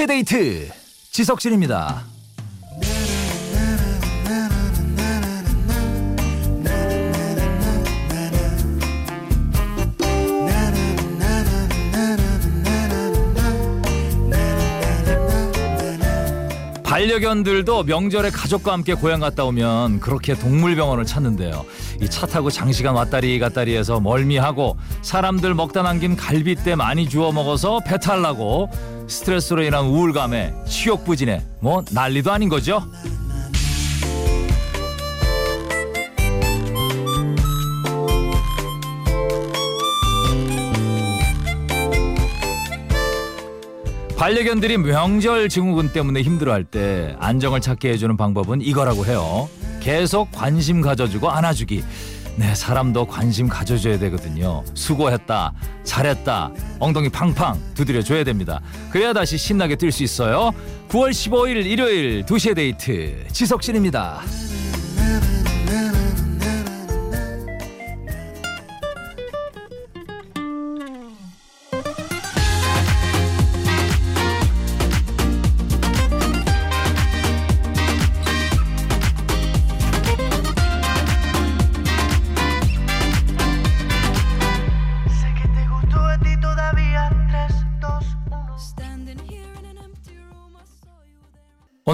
2시의 데이트 지석진입니다. 반려견들도 명절에 가족과 함께 고향 갔다 오면 그렇게 동물병원을 찾는데요. 이 차 타고 장시간 왔다리 갔다리 해서 멀미하고 사람들 먹다 남긴 갈비때 많이 주워 먹어서 배탈 나고 스트레스로 인한 우울감에 치욕부진에 뭐 난리도 아닌 거죠. 반려견들이 명절 증후군 때문에 힘들어할 때 안정을 찾게 해주는 방법은 이거라고 해요. 계속 관심 가져주고 안아주기. 네, 사람도 관심 가져줘야 되거든요. 수고했다, 잘했다, 엉덩이 팡팡 두드려줘야 됩니다. 그래야 다시 신나게 뛸 수 있어요. 9월 15일 일요일 2시에 데이트 지석진입니다.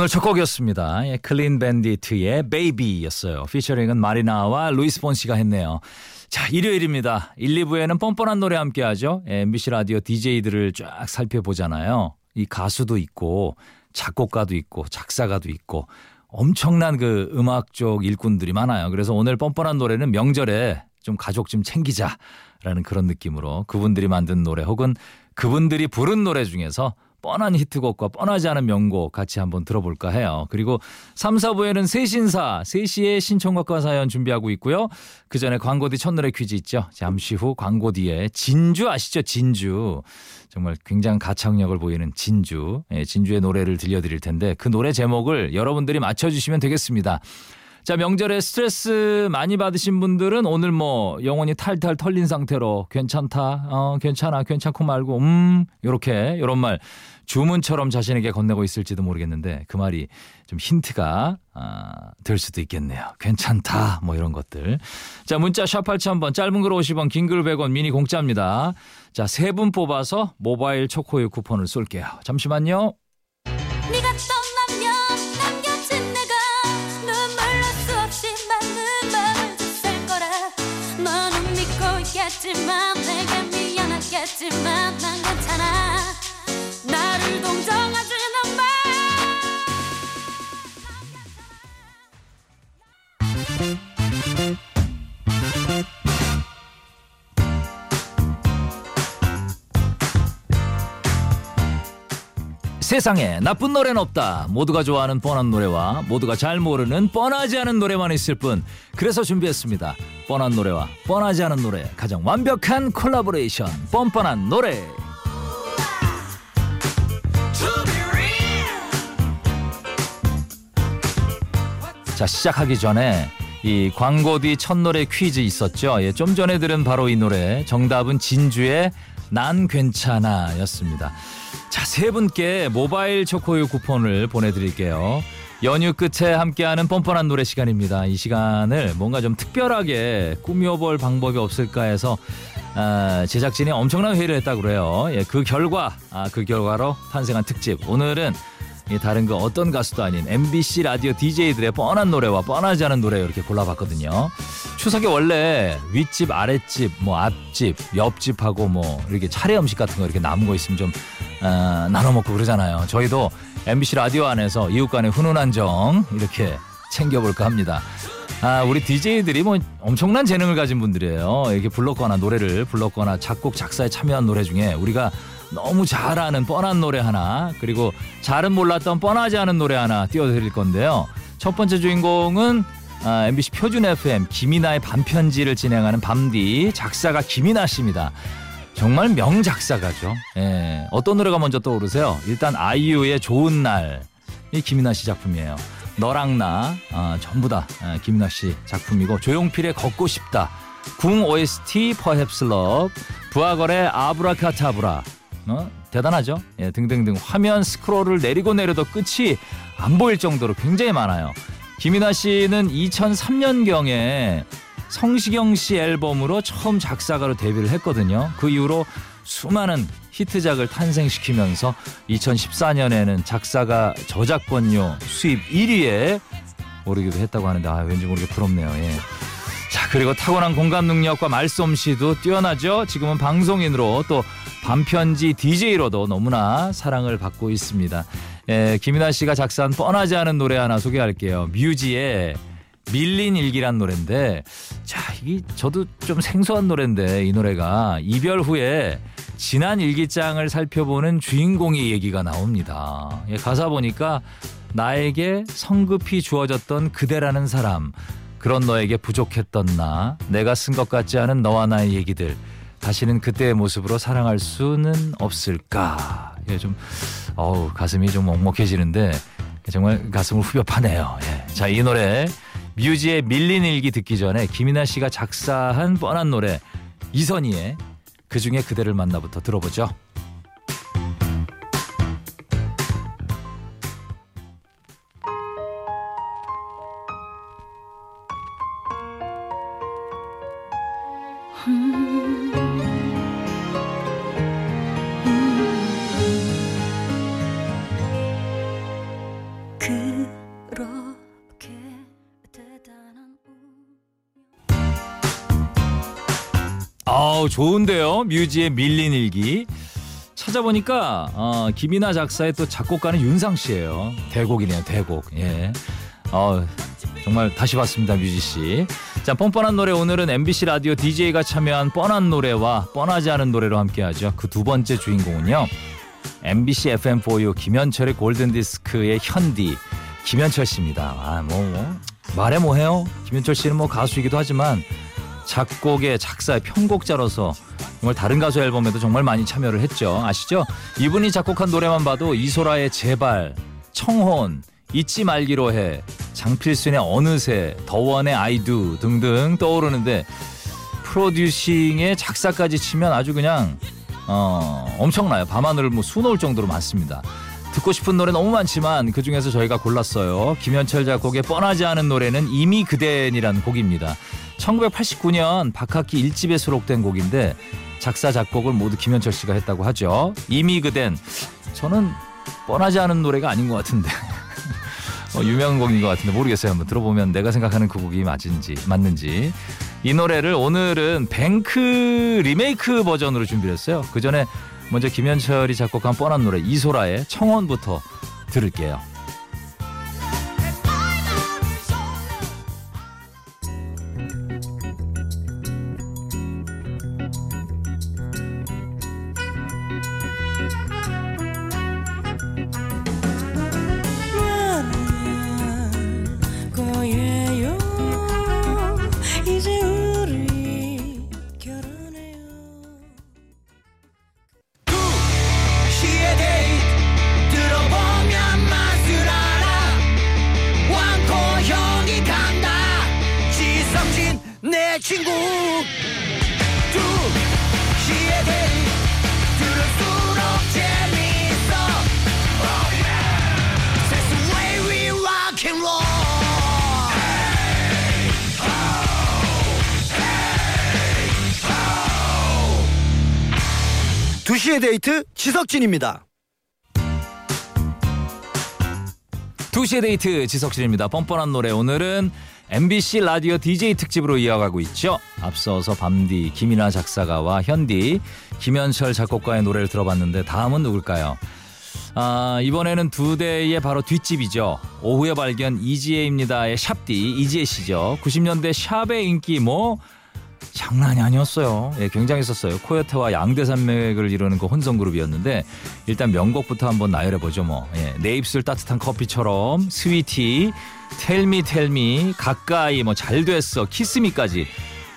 오늘 첫 곡이었습니다. 예, 클린 밴디트의 Baby였어요. 피처링은 마리나와 루이스 폰시가 했네요. 자, 일요일입니다. 1, 2부에는 뻔뻔한 노래 함께 하죠. 예, MBC 라디오 DJ들을 쫙 살펴보잖아요. 이 가수도 있고 작곡가도 있고 작사가도 있고 엄청난 그 음악 쪽 일꾼들이 많아요. 그래서 오늘 뻔뻔한 노래는 명절에 좀 가족 좀 챙기자라는 그런 느낌으로 그분들이 만든 노래 혹은 그분들이 부른 노래 중에서 뻔한 히트곡과 뻔하지 않은 명곡 같이 한번 들어볼까 해요. 그리고 3, 4부에는 새신사, 3시에 신청곡과 사연 준비하고 있고요. 그 전에 광고 뒤 첫노래 퀴즈 있죠. 잠시 후 광고 뒤에 진주 아시죠? 진주. 정말 굉장한 가창력을 보이는 진주. 예, 진주의 노래를 들려드릴 텐데 그 노래 제목을 여러분들이 맞춰주시면 되겠습니다. 자, 명절에 스트레스 많이 받으신 분들은 오늘 뭐 영혼이 탈탈 털린 상태로 괜찮다, 어, 괜찮아, 괜찮고 말고, 음, 요렇게, 요런 말 주문처럼 자신에게 건네고 있을지도 모르겠는데 그 말이 좀 힌트가 아, 될 수도 있겠네요. 괜찮다, 뭐 이런 것들. 자, 문자 샵 8000번, 짧은 글 50원, 긴 글 100원, 미니 공짜입니다. 자, 세 분 뽑아서 모바일 초코우유 쿠폰을 쏠게요. 잠시만요. 하겠지만 난 괜찮아. 나를 동정하지 세상에 나쁜 노래는 없다. 모두가 좋아하는 뻔한 노래와 모두가 잘 모르는 뻔하지 않은 노래만 있을 뿐. 그래서 준비했습니다. 뻔한 노래와 뻔하지 않은 노래 가장 완벽한 콜라보레이션 뻔뻔한 노래. 자 시작하기 전에 이 광고 뒤 첫 노래 퀴즈 있었죠. 예, 좀 전에 들은 바로 이 노래 정답은 진주의 난 괜찮아였습니다. 자, 세 분께 모바일 초코우유 쿠폰을 보내드릴게요. 연휴 끝에 함께하는 뻔뻔한 노래 시간입니다. 이 시간을 뭔가 좀 특별하게 꾸며볼 방법이 없을까 해서 아, 제작진이 엄청난 회의를 했다고 그래요. 예, 그 결과, 아, 그 결과로 탄생한 특집. 오늘은 이 다른 그 어떤 가수도 아닌 MBC 라디오 DJ들의 뻔한 노래와 뻔하지 않은 노래 이렇게 골라봤거든요. 추석에 원래 윗집, 아랫집, 뭐 앞집, 옆집하고 뭐 이렇게 차례 음식 같은 거 이렇게 남은 거 있으면 좀 어, 나눠 먹고 그러잖아요. 저희도 MBC 라디오 안에서 이웃 간의 훈훈한 정 이렇게 챙겨볼까 합니다. 아, 우리 DJ들이 뭐 엄청난 재능을 가진 분들이에요. 이렇게 불렀거나 노래를 불렀거나 작곡, 작사에 참여한 노래 중에 우리가 너무 잘 아는 뻔한 노래 하나, 그리고 잘은 몰랐던 뻔하지 않은 노래 하나 띄워드릴 건데요. 첫 번째 주인공은 아, MBC 표준 FM 김이나의 반편지를 진행하는 밤디 작사가 김이나 씨입니다. 정말 명작사가죠. 예. 어떤 노래가 먼저 떠오르세요? 일단 아이유의 좋은 날. 이 김이나 씨 작품이에요. 너랑 나 아, 전부 다 아, 김이나 씨 작품이고 조용필의 걷고 싶다. 궁 OST Love. 부하걸의 아브라카타브라. 어? 대단하죠? 예, 등등등 화면 스크롤을 내리고 내려도 끝이 안 보일 정도로 굉장히 많아요. 김이나 씨는 2003년경에 성시경 씨 앨범으로 처음 작사가로 데뷔를 했거든요. 그 이후로 수많은 히트작을 탄생시키면서 2014년에는 작사가 저작권료 수입 1위에 오르기도 했다고 하는데 아 왠지 모르게 부럽네요. 예. 자 그리고 타고난 공감 능력과 말솜씨도 뛰어나죠. 지금은 방송인으로 또 반편지 DJ로도 너무나 사랑을 받고 있습니다. 예, 김이나 씨가 작사한 뻔하지 않은 노래 하나 소개할게요. 뮤지의 밀린 일기란 노래인데 자 이게 저도 좀 생소한 노래인데 이 노래가 이별 후에 지난 일기장을 살펴보는 주인공의 얘기가 나옵니다. 예, 가사 보니까 나에게 성급히 주어졌던 그대라는 사람 그런 너에게 부족했던 나 내가 쓴 것 같지 않은 너와 나의 얘기들 다시는 그때의 모습으로 사랑할 수는 없을까 예, 좀 어우 가슴이 좀 먹먹해지는데 정말 가슴을 후벼 파네요. 예. 자, 이 노래 뮤지의 밀린 일기 듣기 전에 김이나 씨가 작사한 뻔한 노래 이선희의 그 중에 그대를 만나부터 들어보죠. 아우 좋은데요. 뮤지의 밀린 일기. 찾아보니까 어, 김이나 작사의 또 작곡가는 윤상 씨예요. 대곡이네요. 대곡. 예. 어, 정말 다시 봤습니다. 뮤지 씨. 자, 뻔뻔한 노래 오늘은 MBC 라디오 DJ가 참여한 뻔한 노래와 뻔하지 않은 노래로 함께하죠. 그 두 번째 주인공은요. MBC FM4U 김현철의 골든 디스크의 현디 김현철 씨입니다. 아, 뭐, 뭐 말해 뭐해요. 김현철 씨는 뭐 가수이기도 하지만 작곡의 작사의 편곡자로서 정말 다른 가수 앨범에도 정말 많이 참여를 했죠. 아시죠? 이분이 작곡한 노래만 봐도 이소라의 제발, 청혼, 잊지 말기로 해, 장필순의 어느새, 더원의 아이두 등등 떠오르는데 프로듀싱에 작사까지 치면 아주 그냥 어, 엄청나요. 밤하늘을 뭐 수놓을 정도로 많습니다. 듣고 싶은 노래 너무 많지만 그 중에서 저희가 골랐어요. 김현철 작곡의 뻔하지 않은 노래는 이미 그댄이라는 곡입니다. 1989년 박학기 1집에 수록된 곡인데 작사 작곡을 모두 김현철 씨가 했다고 하죠. 이미 그댄 저는 뻔하지 않은 노래가 아닌 것 같은데 어, 유명한 곡인 것 같은데 모르겠어요. 한번 들어보면 내가 생각하는 그 곡이 맞은지 맞는지 이 노래를 오늘은 뱅크 리메이크 버전으로 준비했어요. 그 전에 먼저 김현철이 작곡한 뻔한 노래 이소라의 청혼부터 들을게요. 2시의 데이트 지석진입니다. 2시의 데이트 지석진입니다. 뻔뻔한 노래 오늘은 MBC 라디오 DJ 특집으로 이어가고 있죠. 앞서서 밤디 김이나 작사가와 현디 김현철 작곡가의 노래를 들어봤는데 다음은 누굴까요? 아, 이번에는 두데의 바로 뒷집이죠. 오후의 발견 이지혜입니다의 샵디 이지혜 씨죠. 90년대 샵의 인기 뭐 장난이 아니었어요. 예, 굉장했었어요. 코요태와 양대산맥을 이루는 그 혼성 그룹이었는데 일단 명곡부터 한번 나열해 보죠. 뭐 예, 내 입술 따뜻한 커피처럼 Sweety, Tell Me Tell Me, 가까이 뭐 잘 됐어, Kiss Me까지.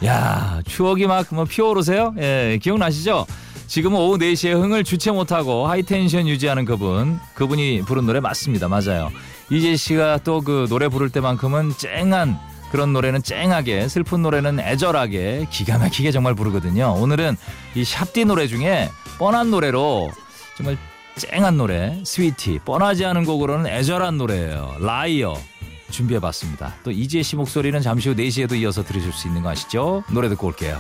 야 추억이 막 뭐 피어오르세요? 예, 기억나시죠? 지금은 오후 4시에 흥을 주체 못하고 high tension 유지하는 그분 그분이 부른 노래 맞습니다. 맞아요. 이지혜 씨가 또 그 노래 부를 때만큼은 쨍한 그런 노래는 쨍하게 슬픈 노래는 애절하게 기가 막히게 정말 부르거든요. 오늘은 이 샵디 노래 중에 뻔한 노래로 정말 쨍한 노래 Sweety 뻔하지 않은 곡으로는 애절한 노래예요. Liar 준비해봤습니다. 또 이지혜 씨 목소리는 잠시 후 4시에도 이어서 들으실 수 있는 거 아시죠? 노래 듣고 올게요.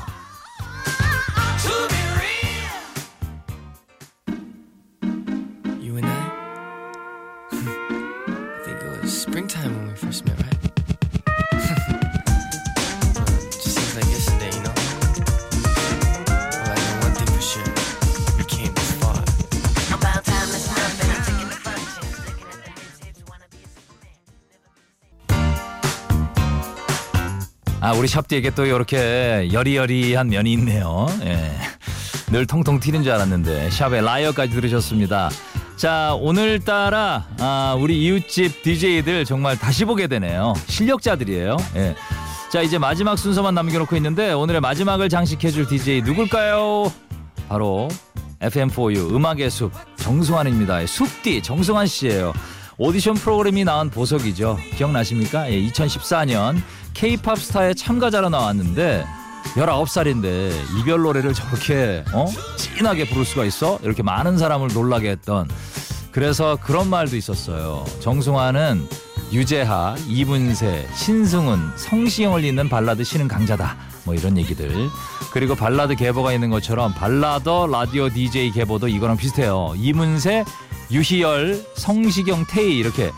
샵디에게 또 이렇게 여리여리한 면이 있네요. 예. 늘 통통 튀는 줄 알았는데 샵의 라이어까지 들으셨습니다. 자 오늘따라 아, 우리 이웃집 DJ들 정말 다시 보게 되네요. 실력자들이에요. 예. 자 이제 마지막 순서만 남겨놓고 있는데 오늘의 마지막을 장식해줄 DJ 누굴까요? 바로 FM4U 음악의 숲 정승환입니다. 숲디 정승환 씨예요. 오디션 프로그램이 나온 보석이죠. 기억나십니까? 예, 2014년 K-팝 스타에 참가자로 나왔는데 19살인데 이별 노래를 저렇게 어? 진하게 부를 수가 있어? 이렇게 많은 사람을 놀라게 했던 그래서 그런 말도 있었어요. 정승환은 유재하, 이문세, 신승훈, 성시경을 잇는 발라드 신흥 강자다. 뭐 이런 얘기들. 그리고 발라드 계보가 있는 것처럼 발라더 라디오 DJ 계보도 이거랑 비슷해요. 이문세, 유희열, 성시경, 테이 이렇게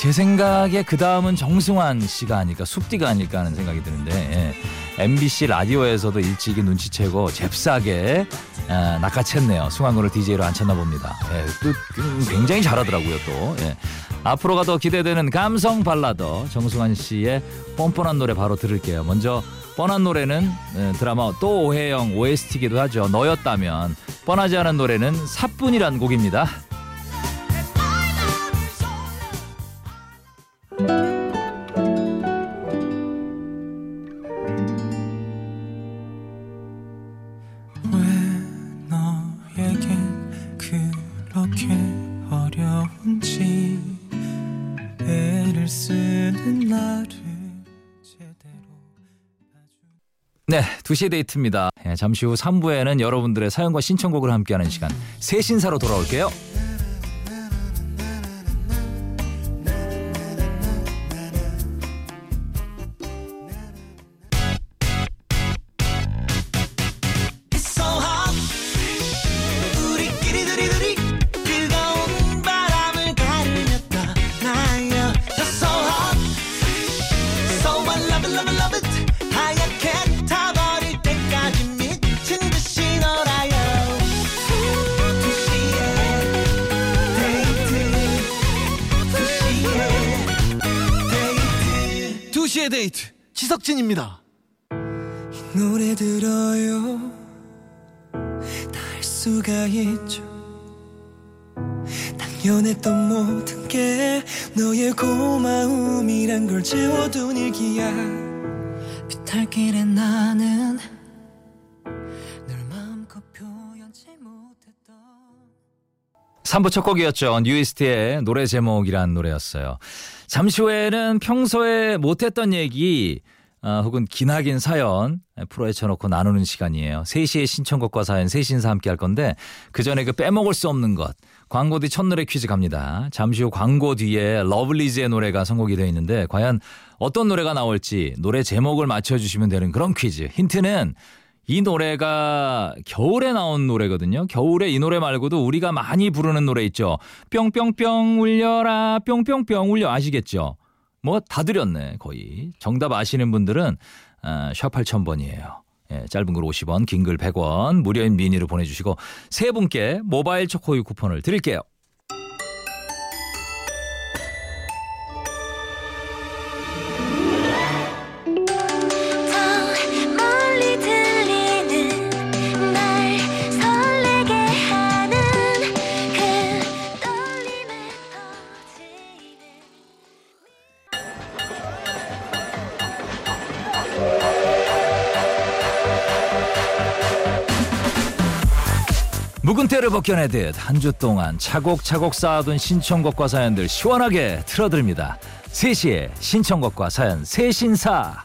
제 생각에 그 다음은 정승환 씨가 아닐까 숲디가 아닐까 하는 생각이 드는데 예. MBC 라디오에서도 일찍이 눈치채고 잽싸게 아, 낚아챘네요. 승환군을 DJ로 앉혔나 봅니다. 예, 또 굉장히 잘하더라고요 또. 예. 앞으로가 더 기대되는 감성 발라더 정승환 씨의 뻔뻔한 노래 바로 들을게요. 먼저 뻔한 노래는 예, 드라마 또 오해영 OST기도 하죠. 너였다면 뻔하지 않은 노래는 사뿐이란 곡입니다. 네, 2시의 데이트입니다. 예, 잠시 후 3부에는 여러분들의 사연과 신청곡을 함께하는 시간 새신사로 돌아올게요. 2시의 데이트 지석진입니다. 노래 들어요 다 할 수가 있죠 당연했던 모든 게 너의 고마움이란 걸 채워둔 일기야 그탈길에 나는 널 마음껏 표현치 못했던 3부 첫 곡이었죠. 뉴이스트의 노래 제목이란 노래였어요. 잠시 후에는 평소에 못했던 얘기 아, 혹은 기나긴 사연 프로에 쳐놓고 나누는 시간이에요. 3시에 신청곡과 사연 세신사 함께 할 건데 그 전에 그 빼먹을 수 없는 것 광고 뒤 첫노래 퀴즈 갑니다. 잠시 후 광고 뒤에 러블리즈의 노래가 선곡이 되어 있는데 과연 어떤 노래가 나올지 노래 제목을 맞춰주시면 되는 그런 퀴즈. 힌트는 이 노래가 겨울에 나온 노래거든요. 겨울에 이 노래 말고도 우리가 많이 부르는 노래 있죠. 뿅뿅뿅 울려라 뿅뿅뿅 울려 아시겠죠? 뭐 다 드렸네 거의. 정답 아시는 분들은 아, 샵 8000번이에요. 예, 짧은 글 50원, 긴 글 100원, 무료인 미니로 보내주시고 세 분께 모바일 초코우유 쿠폰을 드릴게요. 벗겨내듯 한 주 동안 차곡차곡 쌓아둔 신청곡과 사연들 시원하게 틀어드립니다. 3시에 신청곡과 사연 세신사.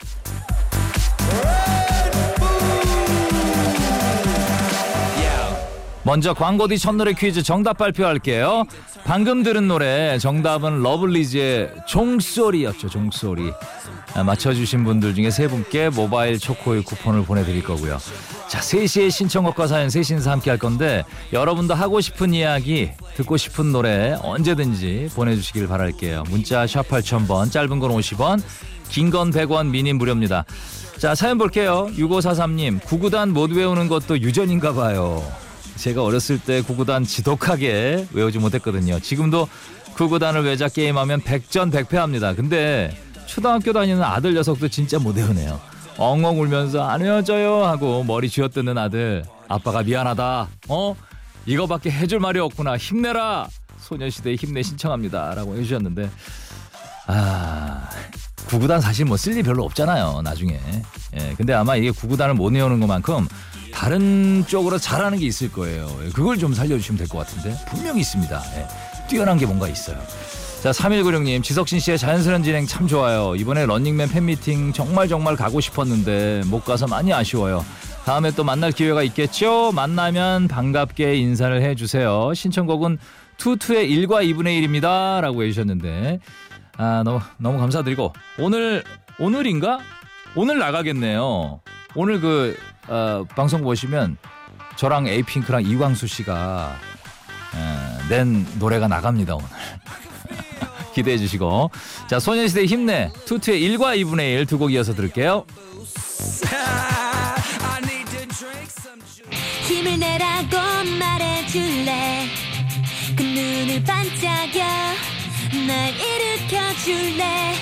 먼저 광고 뒤 첫노래 퀴즈 정답 발표할게요. 방금 들은 노래 정답은 러블리즈의 종소리였죠. 종소리. 아, 맞춰주신 분들 중에 세 분께 모바일 초코의 쿠폰을 보내드릴 거고요. 자, 3시에 신청곡과 사연 셋이서 함께 할 건데 여러분도 하고 싶은 이야기, 듣고 싶은 노래 언제든지 보내주시길 바랄게요. 문자 샵 8000번, 짧은 건 50원, 긴 건 100원, 미니 무료입니다. 자, 사연 볼게요. 6543님, 구구단 못 외우는 것도 유전인가 봐요. 제가 어렸을 때 구구단 지독하게 외우지 못했거든요. 지금도 구구단을 외자 게임하면 백전백패합니다. 근데 초등학교 다니는 아들 녀석도 진짜 못 외우네요. 엉엉 울면서 안 외워져요 하고 머리 쥐어뜯는 아들. 아빠가 미안하다. 어? 이거밖에 해줄 말이 없구나. 힘내라. 소녀시대 힘내 신청합니다라고 해주셨는데 아 구구단 사실 뭐 쓸 일 별로 없잖아요 나중에 예 근데 아마 이게 구구단을 못 외우는 것만큼 다른 쪽으로 잘하는 게 있을 거예요 예, 그걸 좀 살려주시면 될 것 같은데 분명히 있습니다 예, 뛰어난 게 뭔가 있어요 자 3196님 지석진 씨의 자연스러운 진행 참 좋아요. 이번에 런닝맨 팬미팅 정말 정말 가고 싶었는데 못 가서 많이 아쉬워요. 다음에 또 만날 기회가 있겠죠? 만나면 반갑게 인사를 해주세요. 신청곡은 투투의 1과 2분의 1입니다. 라고 해주셨는데. 아 너무 너무 감사드리고. 오늘 오늘인가? 오늘 나가겠네요. 오늘 그 어, 방송 보시면 저랑 에이핑크랑 이광수 씨가 에, 낸 노래가 나갑니다 오늘. 기대해 주시고. 자 소녀시대 힘내. 투투의 1과 2분의 1 두 곡 이어서 들을게요. 힘을 내라고 말해줄래? 그 눈을 반짝여 날 일으켜줄래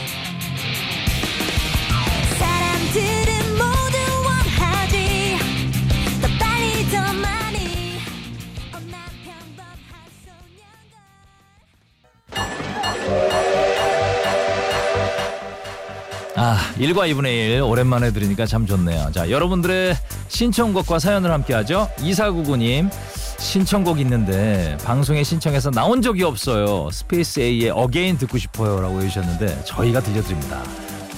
1과 2분의 1 오랜만에 들으니까 참 좋네요. 자 여러분들의 신청곡과 사연을 함께 하죠. 2499님 신청곡 있는데 방송에 신청해서 나온 적이 없어요. 스페이스 A의 Again 듣고 싶어요 라고 해주셨는데 저희가 들려드립니다.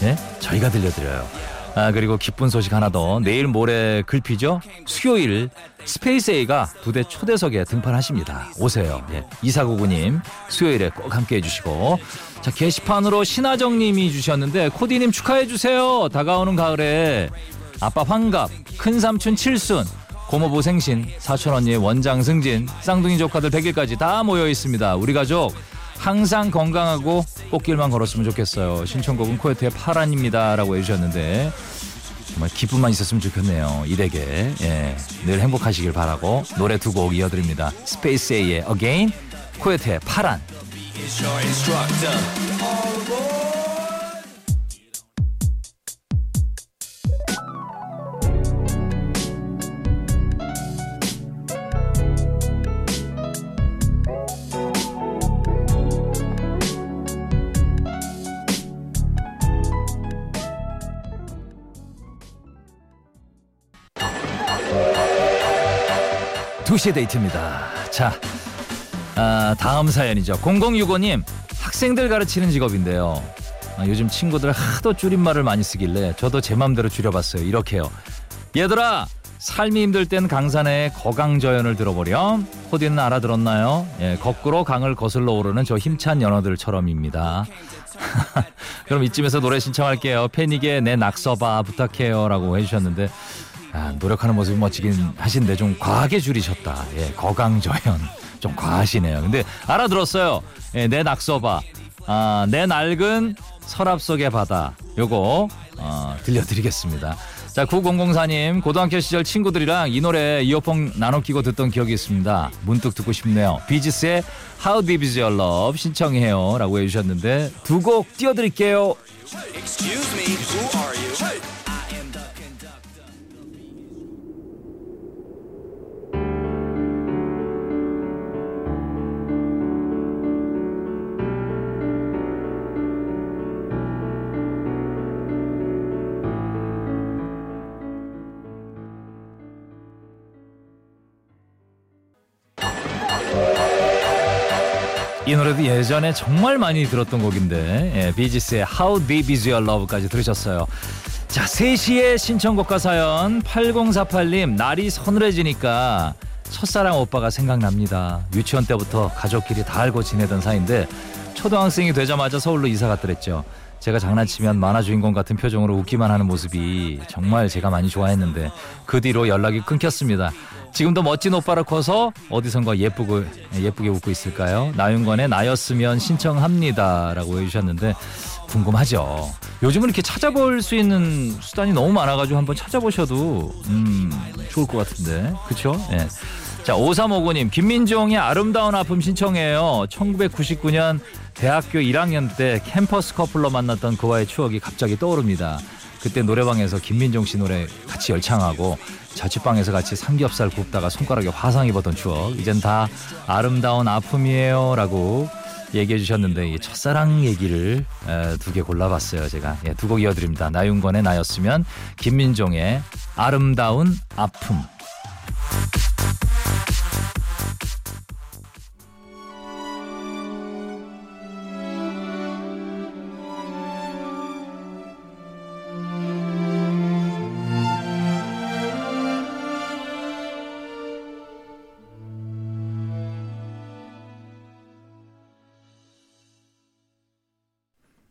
예? 저희가 들려드려요. 아 그리고 기쁜 소식 하나 더 내일 모레 글피죠. 수요일 스페이스 A가 두데 초대석에 등판하십니다. 오세요. 예. 2499님 수요일에 꼭 함께 해주시고 자 게시판으로 신하정님이 주셨는데 코디님 축하해 주세요. 다가오는 가을에 아빠 환갑, 큰 삼촌 칠순, 고모부 생신, 사촌 언니의 원장 승진, 쌍둥이 조카들 100일까지 다 모여 있습니다. 우리 가족 항상 건강하고 꽃길만 걸었으면 좋겠어요. 신청곡은 코요태의 파란입니다라고 해주셨는데 정말 기쁨만 있었으면 좋겠네요. 이댁에 예, 늘 행복하시길 바라고 노래 두 곡 이어드립니다. 스페이스 A의 Again, 코요태의 파란. 두시의 데이트입니다. 자, 아, 다음 사연이죠. 0065님, 학생들 가르치는 직업인데요. 아, 요즘 친구들 하도 줄임말을 많이 쓰길래 저도 제 맘대로 줄여봤어요. 이렇게요. 얘들아, 삶이 힘들 땐 강산의 거강저연을 들어보렴. 코디는 알아들었나요? 예, 거꾸로 강을 거슬러 오르는 저 힘찬 연어들처럼입니다. 그럼 이쯤에서 노래 신청할게요. 패닉의 내 낙서봐 부탁해요 라고 해주셨는데 아, 노력하는 모습이 멋지긴 하신데 좀 과하게 줄이셨다. 예, 거강저연 좀 과하시네요. 근데 알아들었어요. 예, 내 낙서봐. 아, 내 낡은 서랍 속의 바다. 요거 어, 들려드리겠습니다. 자, 9004님 고등학교 시절 친구들이랑 이 노래 이어폰 나눠 끼고 듣던 기억이 있습니다. 문득 듣고 싶네요. 비지스의 How Deep Is Your Love 신청해요 라고 해주셨는데 두 곡 띄워드릴게요. 이 노래도 예전에 정말 많이 들었던 곡인데 예, 비지스의 How Deep Is Your Love까지 들으셨어요. 자 3시에 신청곡과 사연 8048님 날이 서늘해지니까 첫사랑 오빠가 생각납니다. 유치원 때부터 가족끼리 다 알고 지내던 사이인데 초등학생이 되자마자 서울로 이사 갔더랬죠. 제가 장난치면 만화 주인공 같은 표정으로 웃기만 하는 모습이 정말 제가 많이 좋아했는데 그 뒤로 연락이 끊겼습니다. 지금도 멋진 오빠라 커서 어디선가 예쁘고 예쁘게 웃고 있을까요? 나윤건의 나였으면 신청합니다라고 해주셨는데 궁금하죠. 요즘은 이렇게 찾아볼 수 있는 수단이 너무 많아가지고 한번 찾아보셔도 음 좋을 것 같은데 그렇죠? 예. 자 5359님 김민종의 아름다운 아픔 신청해요. 1999년 대학교 1학년 때 캠퍼스 커플로 만났던 그와의 추억이 갑자기 떠오릅니다. 그때 노래방에서 김민종 씨 노래 같이 열창하고 자취방에서 같이 삼겹살 굽다가 손가락에 화상 입었던 추억 이젠 다 아름다운 아픔이에요 라고 얘기해 주셨는데 이 첫사랑 얘기를 두 개 골라봤어요 제가 예, 두곡 이어드립니다 나윤건의 나였으면 김민종의 아름다운 아픔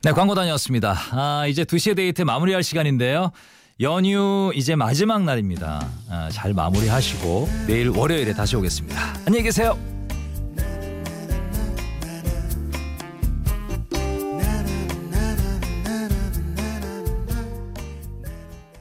네, 광고 다녔습니다. 아, 이제 2시의 데이트 마무리할 시간인데요. 연휴 이제 마지막 날입니다. 아, 잘 마무리하시고 내일 월요일에 다시 오겠습니다. 안녕히 계세요.